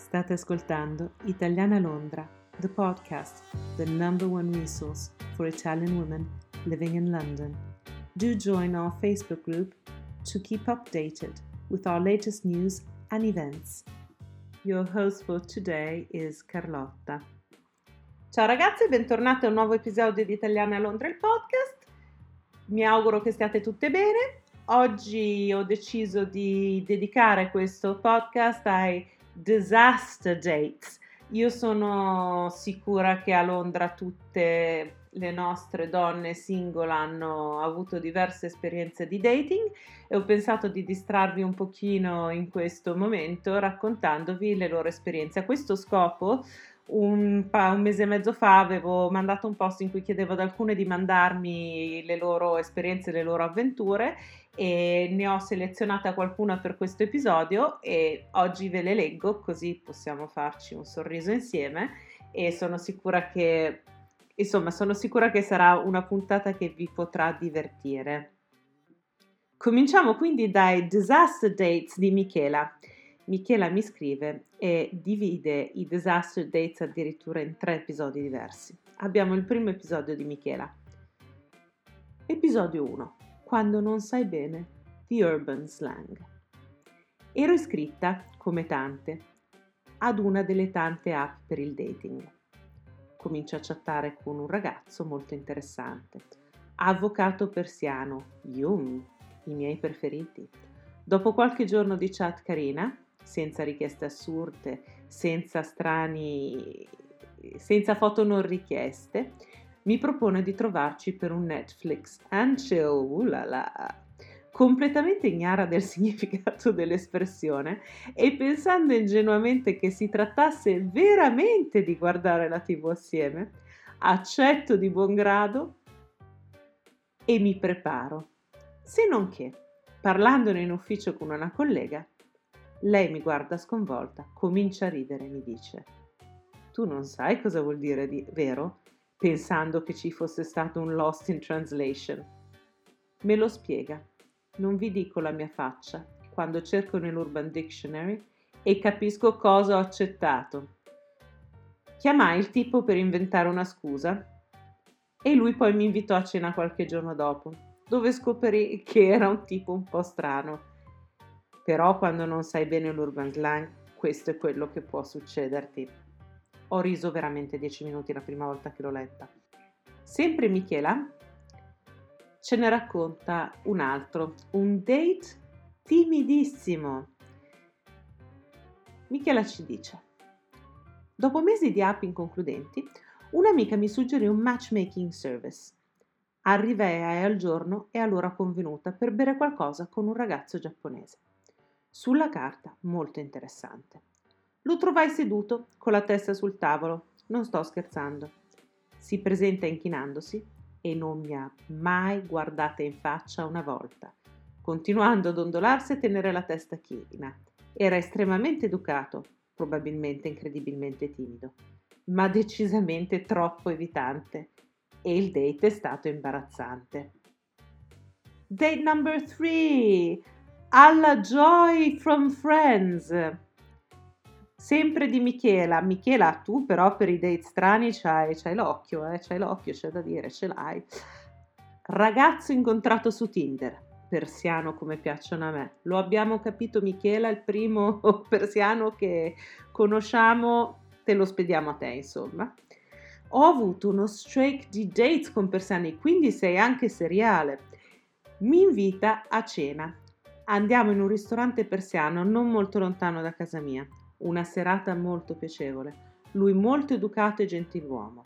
State ascoltando Italiana Londra, the podcast, the number one resource for Italian women living in London. Do join our Facebook group to keep updated with our latest news and events. Your host for today is Carlotta. Ciao ragazzi, bentornati a un nuovo episodio di Italiana Londra, il podcast. Mi auguro che stiate tutte bene. Oggi ho deciso di dedicare questo podcast ai disaster dates. Io sono sicura che a Londra tutte le nostre donne single hanno avuto diverse esperienze di dating e ho pensato di distrarvi un pochino in questo momento raccontandovi le loro esperienze. A questo scopo un, un, mese e mezzo fa avevo mandato un post in cui chiedevo ad alcune di mandarmi le loro esperienze, le loro avventure e ne ho selezionata qualcuna per questo episodio e oggi ve le leggo così possiamo farci un sorriso insieme e sono sicura che insomma sono sicura che sarà una puntata che vi potrà divertire. Cominciamo quindi dai disaster dates di Michela. Michela mi scrive e divide i disaster dates addirittura in tre episodi diversi. Abbiamo il primo episodio di Michela. Episodio 1 quando non sai bene di urban slang. Ero iscritta, come tante, ad una delle tante app per il dating. Comincio a chattare con un ragazzo molto interessante, avvocato persiano, Jung, i miei preferiti. Dopo qualche giorno di chat carina, senza richieste assurde, senza strani, senza foto non richieste, mi propone di trovarci per un Netflix and chill, ulala, completamente ignara del significato dell'espressione e pensando ingenuamente che si trattasse veramente di guardare la TV assieme, accetto di buon grado e mi preparo. Se non che, parlandone in ufficio con una collega, lei mi guarda sconvolta, comincia a ridere e mi dice: Tu non sai cosa vuol dire, di- vero? Pensando che ci fosse stato un lost in translation. Me lo spiega. Non vi dico la mia faccia quando cerco nell'Urban Dictionary e capisco cosa ho accettato. Chiamai il tipo per inventare una scusa e lui poi mi invitò a cena qualche giorno dopo, dove scoprì che era un tipo un po' strano. Però quando non sai bene l'urban slang, questo è quello che può succederti. Ho riso veramente dieci minuti la prima volta che l'ho letta. Sempre Michela ce ne racconta un altro, un date timidissimo. Michela ci dice, dopo mesi di app inconcludenti, un'amica mi suggerì un matchmaking service. Arrivai al giorno e all'ora convenuta per bere qualcosa con un ragazzo giapponese. Sulla carta molto interessante. Lo trovai seduto, con la testa sul tavolo. Non sto scherzando. Si presenta inchinandosi e non mi ha mai guardata in faccia una volta, continuando ad ondolarsi e tenere la testa china. Era estremamente educato, probabilmente incredibilmente timido, ma decisamente troppo evitante e il date è stato imbarazzante. Date number three! Alla Joy from Friends! Sempre di Michela. Michela, tu però per i date strani c'hai, c'hai l'occhio, eh? c'hai l'occhio, c'è da dire, ce l'hai. Ragazzo incontrato su Tinder, persiano come piacciono a me. Lo abbiamo capito Michela, il primo persiano che conosciamo, te lo spediamo a te, insomma. Ho avuto uno streak di dates con persiani, quindi sei anche seriale. Mi invita a cena. Andiamo in un ristorante persiano non molto lontano da casa mia. Una serata molto piacevole. Lui molto educato e gentiluomo.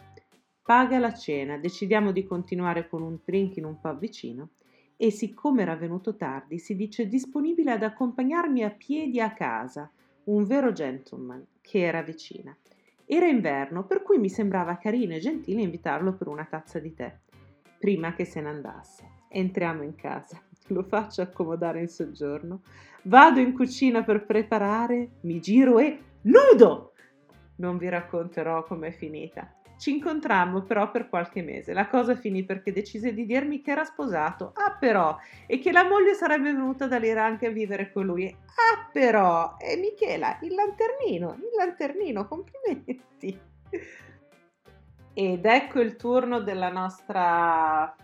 Paga la cena, decidiamo di continuare con un drink in un pub vicino e siccome era venuto tardi si dice disponibile ad accompagnarmi a piedi a casa, un vero gentleman che era vicina. Era inverno, per cui mi sembrava carino e gentile invitarlo per una tazza di tè, prima che se ne andasse. Entriamo in casa lo faccio accomodare in soggiorno, vado in cucina per preparare, mi giro e nudo! Non vi racconterò com'è finita. Ci incontrammo però per qualche mese. La cosa finì perché decise di dirmi che era sposato. Ah però! E che la moglie sarebbe venuta dall'Iran anche a vivere con lui. Ah però! E Michela, il lanternino, il lanternino, complimenti! Ed ecco il turno della nostra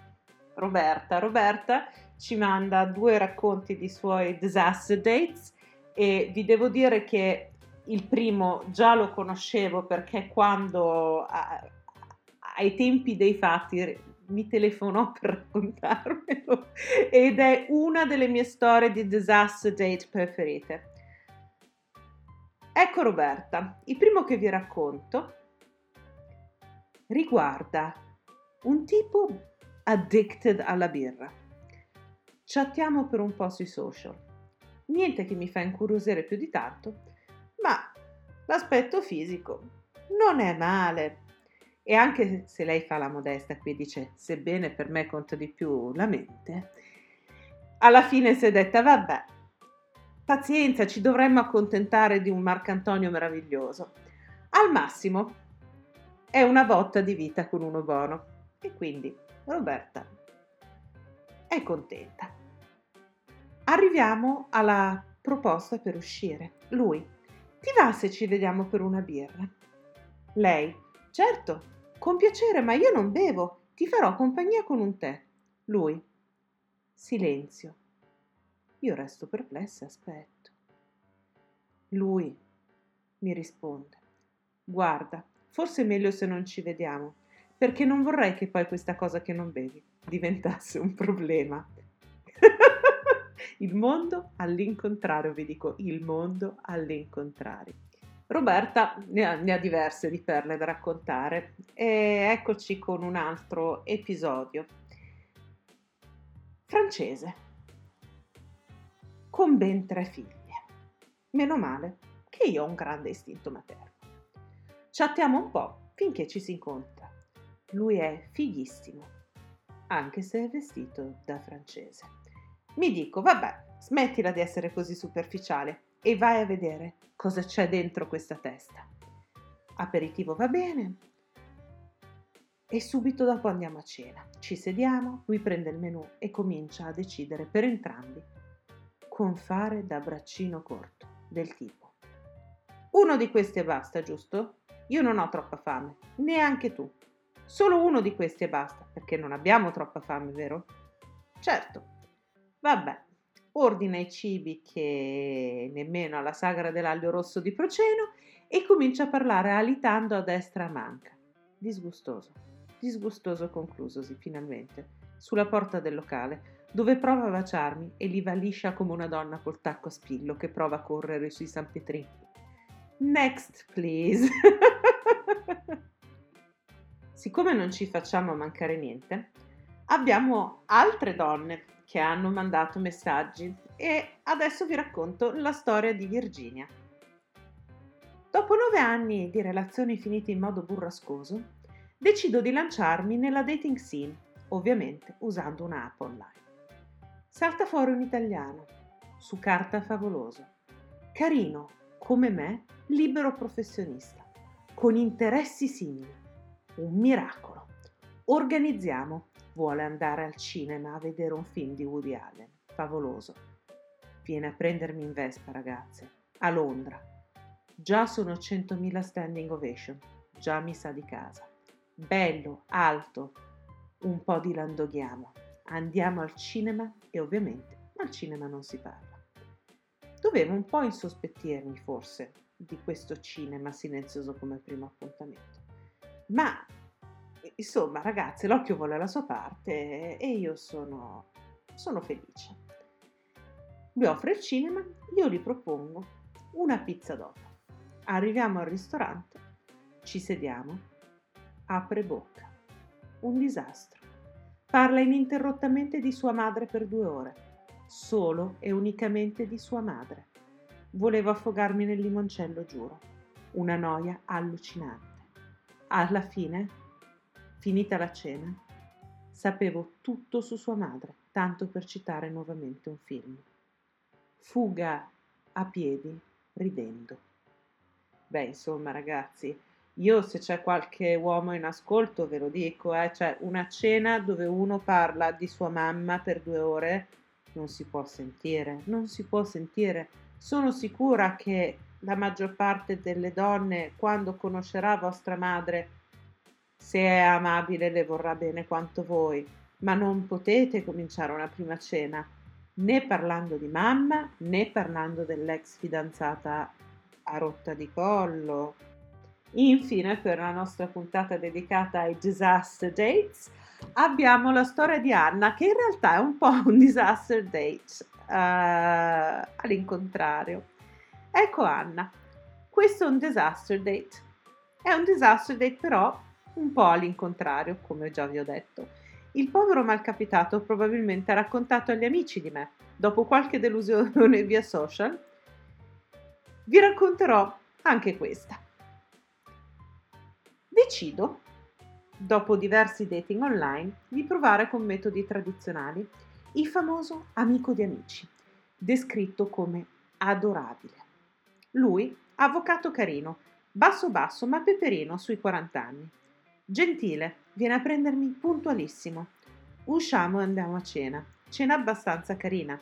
Roberta. Roberta ci manda due racconti di suoi disaster dates e vi devo dire che il primo già lo conoscevo perché quando ai tempi dei fatti mi telefonò per raccontarmelo ed è una delle mie storie di disaster date preferite. Ecco Roberta, il primo che vi racconto riguarda un tipo addicted alla birra. Chattiamo per un po' sui social. Niente che mi fa incuriosire più di tanto, ma l'aspetto fisico non è male. E anche se lei fa la modesta qui dice, sebbene per me conta di più la mente, alla fine si è detta, vabbè, pazienza, ci dovremmo accontentare di un Marcantonio meraviglioso. Al massimo è una botta di vita con uno buono. E quindi Roberta è contenta. Arriviamo alla proposta per uscire. Lui, ti va se ci vediamo per una birra? Lei, certo, con piacere, ma io non bevo, ti farò compagnia con un tè. Lui, silenzio. Io resto perplessa e aspetto. Lui mi risponde, guarda, forse è meglio se non ci vediamo perché non vorrei che poi questa cosa che non bevi diventasse un problema. Il mondo all'incontrario, vi dico, il mondo all'incontrario. Roberta ne ha, ne ha, diverse di perle da raccontare e eccoci con un altro episodio. Francese, con ben tre figlie. Meno male che io ho un grande istinto materno. Chattiamo un po' finché ci si incontra. Lui è fighissimo, anche se è vestito da francese. Mi dico, vabbè, smettila di essere così superficiale e vai a vedere cosa c'è dentro questa testa. Aperitivo va bene. E subito dopo andiamo a cena. Ci sediamo, lui prende il menù e comincia a decidere per entrambi con fare da braccino corto, del tipo. Uno di questi e basta, giusto? Io non ho troppa fame, neanche tu. Solo uno di questi e basta, perché non abbiamo troppa fame, vero? Certo. Vabbè, ordina i cibi che nemmeno alla sagra dell'aglio rosso di Proceno e comincia a parlare alitando a destra a manca. Disgustoso, disgustoso conclusosi finalmente, sulla porta del locale, dove prova a baciarmi e li va liscia come una donna col tacco a spillo che prova a correre sui San Pietrini. Next, please. siccome non ci facciamo mancare niente, abbiamo altre donne che hanno mandato messaggi e adesso vi racconto la storia di Virginia. Dopo nove anni di relazioni finite in modo burrascoso, decido di lanciarmi nella dating scene, ovviamente usando un'app online. Salta fuori un italiano, su carta favoloso, carino, come me, libero professionista, con interessi simili un miracolo. Organizziamo. Vuole andare al cinema a vedere un film di Woody Allen. Favoloso. Viene a prendermi in Vespa, ragazze. A Londra. Già sono 100.000 standing ovation. Già mi sa di casa. Bello, alto. Un po' di landoghiamo. Andiamo al cinema e ovviamente al cinema non si parla. Dovevo un po' insospettirmi, forse, di questo cinema silenzioso come primo appuntamento. Ma insomma, ragazzi, l'occhio vuole la sua parte e io sono, sono felice. Mi offre il cinema, io gli propongo una pizza dopo. Arriviamo al ristorante, ci sediamo, apre bocca. Un disastro. Parla ininterrottamente di sua madre per due ore, solo e unicamente di sua madre. Volevo affogarmi nel limoncello, giuro. Una noia allucinante. Alla fine, finita la cena, sapevo tutto su sua madre, tanto per citare nuovamente un film. Fuga a piedi, ridendo. Beh, insomma, ragazzi, io se c'è qualche uomo in ascolto ve lo dico, eh, cioè una cena dove uno parla di sua mamma per due ore non si può sentire, non si può sentire. Sono sicura che la maggior parte delle donne quando conoscerà vostra madre, se è amabile le vorrà bene quanto voi, ma non potete cominciare una prima cena né parlando di mamma né parlando dell'ex fidanzata a rotta di collo. Infine, per la nostra puntata dedicata ai disaster dates, abbiamo la storia di Anna, che in realtà è un po' un disaster date uh, all'incontrario. Ecco Anna, questo è un disaster date. È un disaster date però un po' all'incontrario, come già vi ho detto. Il povero malcapitato probabilmente ha raccontato agli amici di me, dopo qualche delusione via social. Vi racconterò anche questa. Decido, dopo diversi dating online, di provare con metodi tradizionali il famoso amico di amici, descritto come adorabile. Lui, avvocato carino, basso basso ma peperino sui 40 anni. Gentile, viene a prendermi puntualissimo. Usciamo e andiamo a cena. Cena abbastanza carina.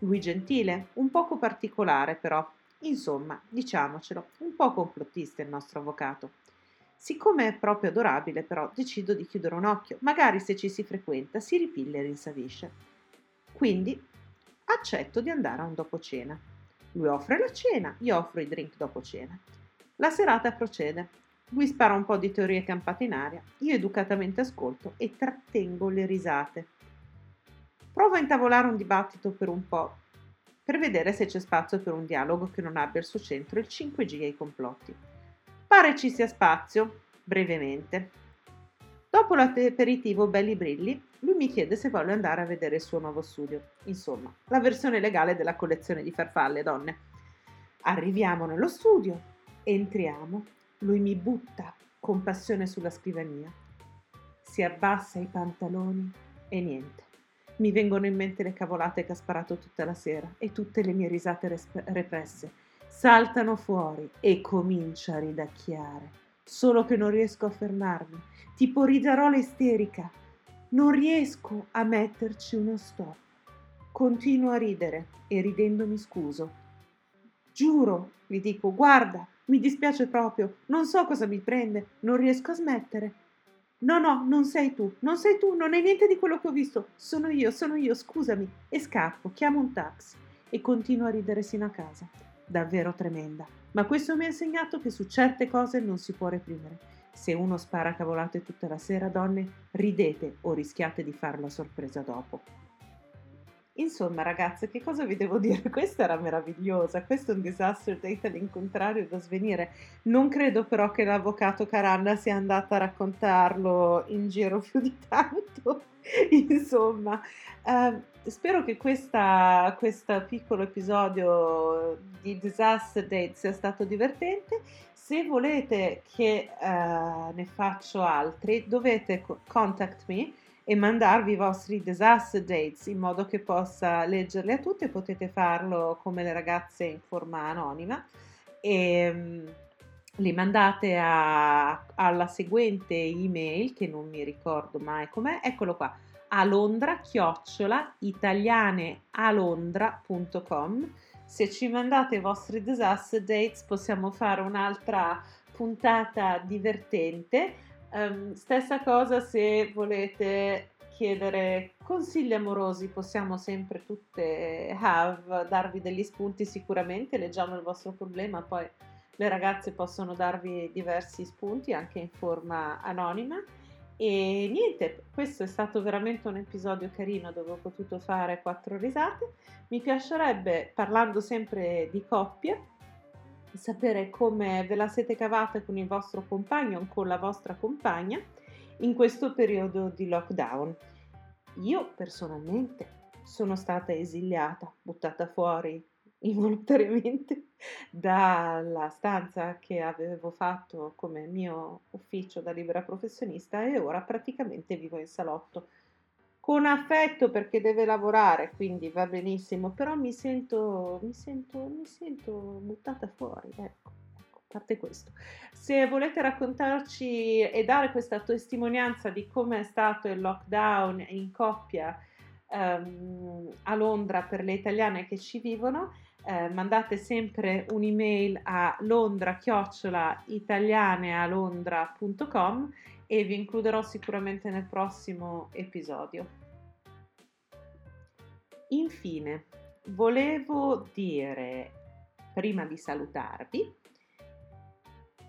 Lui gentile, un poco particolare però. Insomma, diciamocelo, un po' complottista il nostro avvocato. Siccome è proprio adorabile, però, decido di chiudere un occhio. Magari se ci si frequenta si ripiglia e rinsavisce. Quindi accetto di andare a un dopo cena. Lui offre la cena, io offro i drink dopo cena. La serata procede. Lui spara un po' di teorie campate in aria, io educatamente ascolto e trattengo le risate. Provo a intavolare un dibattito per un po', per vedere se c'è spazio per un dialogo che non abbia al suo centro il 5G e i complotti. Pare ci sia spazio, brevemente. Dopo l'aperitivo Belli Brilli, lui mi chiede se voglio andare a vedere il suo nuovo studio. Insomma, la versione legale della collezione di farfalle, donne. Arriviamo nello studio, entriamo, lui mi butta con passione sulla scrivania. Si abbassa i pantaloni e niente. Mi vengono in mente le cavolate che ha sparato tutta la sera e tutte le mie risate resp- represse. Saltano fuori e comincia a ridacchiare. Solo che non riesco a fermarmi. Tipo ridarola isterica non riesco a metterci uno stop. Continuo a ridere e ridendo mi scuso. Giuro, gli dico, guarda, mi dispiace proprio, non so cosa mi prende, non riesco a smettere. No, no, non sei tu, non sei tu, non è niente di quello che ho visto. Sono io, sono io, scusami. E scappo, chiamo un taxi e continuo a ridere sino a casa. Davvero tremenda. Ma questo mi ha insegnato che su certe cose non si può reprimere. Se uno spara cavolate tutta la sera, donne, ridete o rischiate di farla sorpresa dopo. Insomma, ragazze, che cosa vi devo dire? Questa era meravigliosa, questo è un disaster date all'incontrario da svenire. Non credo però che l'avvocato Caranna sia andata a raccontarlo in giro più di tanto. Insomma, eh, spero che questo piccolo episodio di disaster date sia stato divertente se volete che uh, ne faccio altri, dovete contact me e mandarvi i vostri disaster dates in modo che possa leggerli a tutti. Potete farlo come le ragazze in forma anonima e um, li mandate a, alla seguente email che non mi ricordo mai com'è. Eccolo qua a Londra chiocciola italianealondra.com se ci mandate i vostri disaster dates possiamo fare un'altra puntata divertente. Um, stessa cosa se volete chiedere consigli amorosi, possiamo sempre tutte have, darvi degli spunti sicuramente, leggiamo il vostro problema, poi le ragazze possono darvi diversi spunti anche in forma anonima. E niente, questo è stato veramente un episodio carino dove ho potuto fare quattro risate. Mi piacerebbe, parlando sempre di coppie, sapere come ve la siete cavata con il vostro compagno o con la vostra compagna in questo periodo di lockdown. Io personalmente sono stata esiliata, buttata fuori involontariamente dalla stanza che avevo fatto come mio ufficio da libera professionista e ora praticamente vivo in salotto con affetto perché deve lavorare, quindi va benissimo, però mi sento, mi sento, mi sento buttata fuori, ecco, ecco. parte questo, se volete raccontarci e dare questa testimonianza di come è stato il lockdown in coppia um, a Londra per le italiane che ci vivono, eh, mandate sempre un'email a londra-italianealondra.com e vi includerò sicuramente nel prossimo episodio. Infine, volevo dire, prima di salutarvi,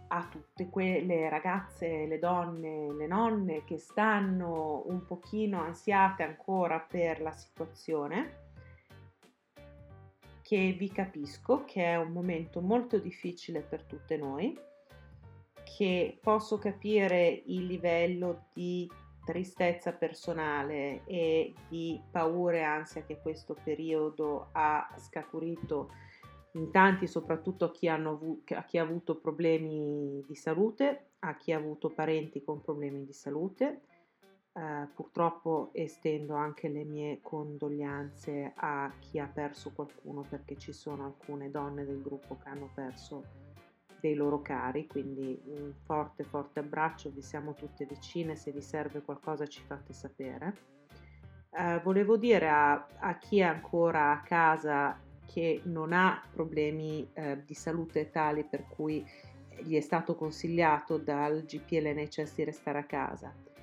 a tutte quelle ragazze, le donne, le nonne che stanno un pochino ansiate ancora per la situazione, che vi capisco che è un momento molto difficile per tutte noi, che posso capire il livello di tristezza personale e di paura e ansia che questo periodo ha scaturito in tanti, soprattutto a chi, hanno, a chi ha avuto problemi di salute, a chi ha avuto parenti con problemi di salute. Uh, purtroppo estendo anche le mie condoglianze a chi ha perso qualcuno perché ci sono alcune donne del gruppo che hanno perso dei loro cari, quindi un forte forte abbraccio, vi siamo tutte vicine, se vi serve qualcosa ci fate sapere. Uh, volevo dire a, a chi è ancora a casa che non ha problemi eh, di salute tali per cui gli è stato consigliato dal GP e l'NHS di restare a casa, eh,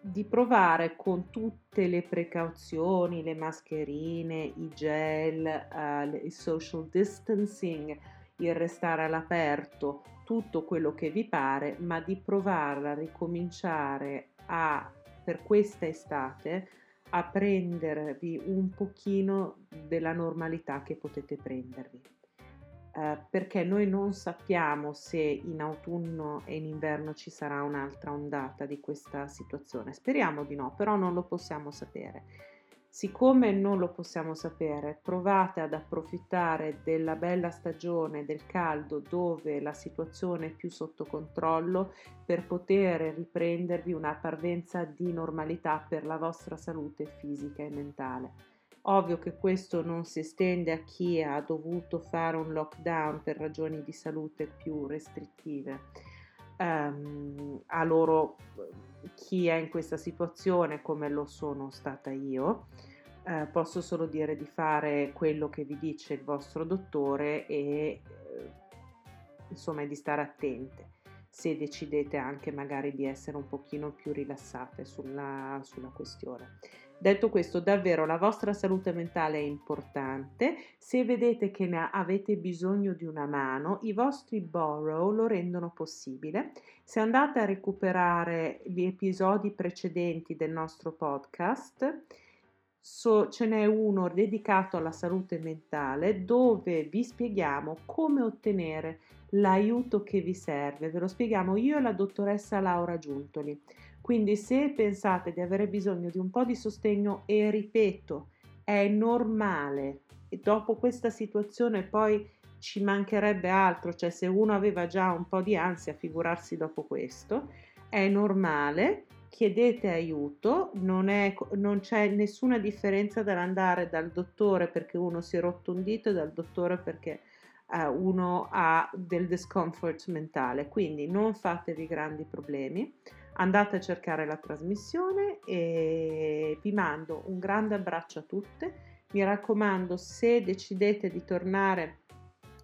di provare con tutte le precauzioni, le mascherine, i gel, eh, il social distancing, il restare all'aperto, tutto quello che vi pare, ma di provare a ricominciare a, per questa estate, a prendervi un pochino della normalità che potete prendervi. Eh, perché noi non sappiamo se in autunno e in inverno ci sarà un'altra ondata di questa situazione. Speriamo di no, però non lo possiamo sapere. Siccome non lo possiamo sapere, provate ad approfittare della bella stagione del caldo dove la situazione è più sotto controllo per poter riprendervi una parvenza di normalità per la vostra salute fisica e mentale. Ovvio che questo non si estende a chi ha dovuto fare un lockdown per ragioni di salute più restrittive. Um, a loro chi è in questa situazione come lo sono stata io eh, posso solo dire di fare quello che vi dice il vostro dottore e eh, insomma di stare attente se decidete anche magari di essere un pochino più rilassate sulla, sulla questione. Detto questo, davvero la vostra salute mentale è importante. Se vedete che ne avete bisogno di una mano, i vostri borrow lo rendono possibile. Se andate a recuperare gli episodi precedenti del nostro podcast, So, ce n'è uno dedicato alla salute mentale dove vi spieghiamo come ottenere l'aiuto che vi serve. Ve lo spieghiamo io e la dottoressa Laura Giuntoli. Quindi se pensate di avere bisogno di un po' di sostegno e ripeto, è normale e dopo questa situazione poi ci mancherebbe altro, cioè se uno aveva già un po' di ansia, figurarsi dopo questo, è normale chiedete aiuto, non, è, non c'è nessuna differenza dall'andare dal dottore perché uno si è rotto un dito e dal dottore perché uh, uno ha del discomfort mentale, quindi non fatevi grandi problemi, andate a cercare la trasmissione e vi mando un grande abbraccio a tutte, mi raccomando se decidete di tornare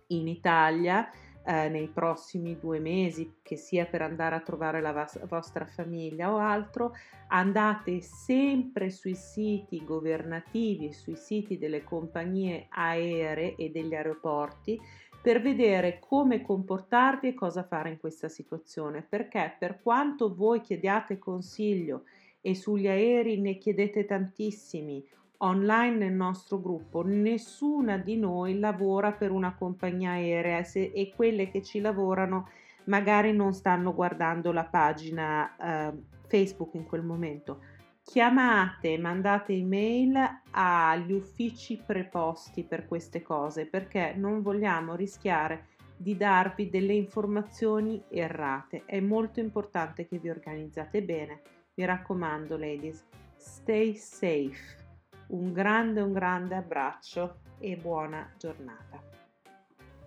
in Italia, eh, nei prossimi due mesi, che sia per andare a trovare la vas- vostra famiglia o altro, andate sempre sui siti governativi, sui siti delle compagnie aeree e degli aeroporti per vedere come comportarvi e cosa fare in questa situazione, perché per quanto voi chiediate consiglio e sugli aerei ne chiedete tantissimi online nel nostro gruppo, nessuna di noi lavora per una compagnia aerea se, e quelle che ci lavorano magari non stanno guardando la pagina eh, Facebook in quel momento. Chiamate, mandate email agli uffici preposti per queste cose perché non vogliamo rischiare di darvi delle informazioni errate. È molto importante che vi organizzate bene. Mi raccomando, ladies, stay safe. Un grande, un grande abbraccio e buona giornata.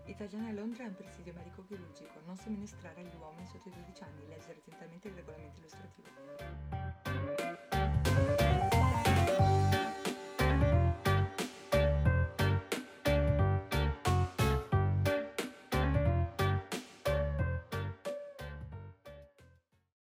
Italiana Londra è un presidio medico-chirurgico, non somministrare agli uomini sotto i 12 anni, leggere attentamente il regolamento illustrativo.